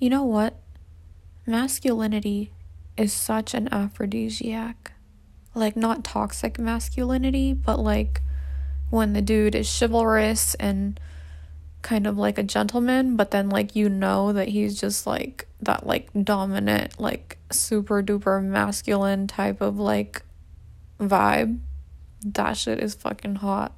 You know what? Masculinity is such an aphrodisiac. Like, not toxic masculinity, but like when the dude is chivalrous and kind of like a gentleman, but then like you know that he's just like that like dominant, like super duper masculine type of like vibe. That shit is fucking hot.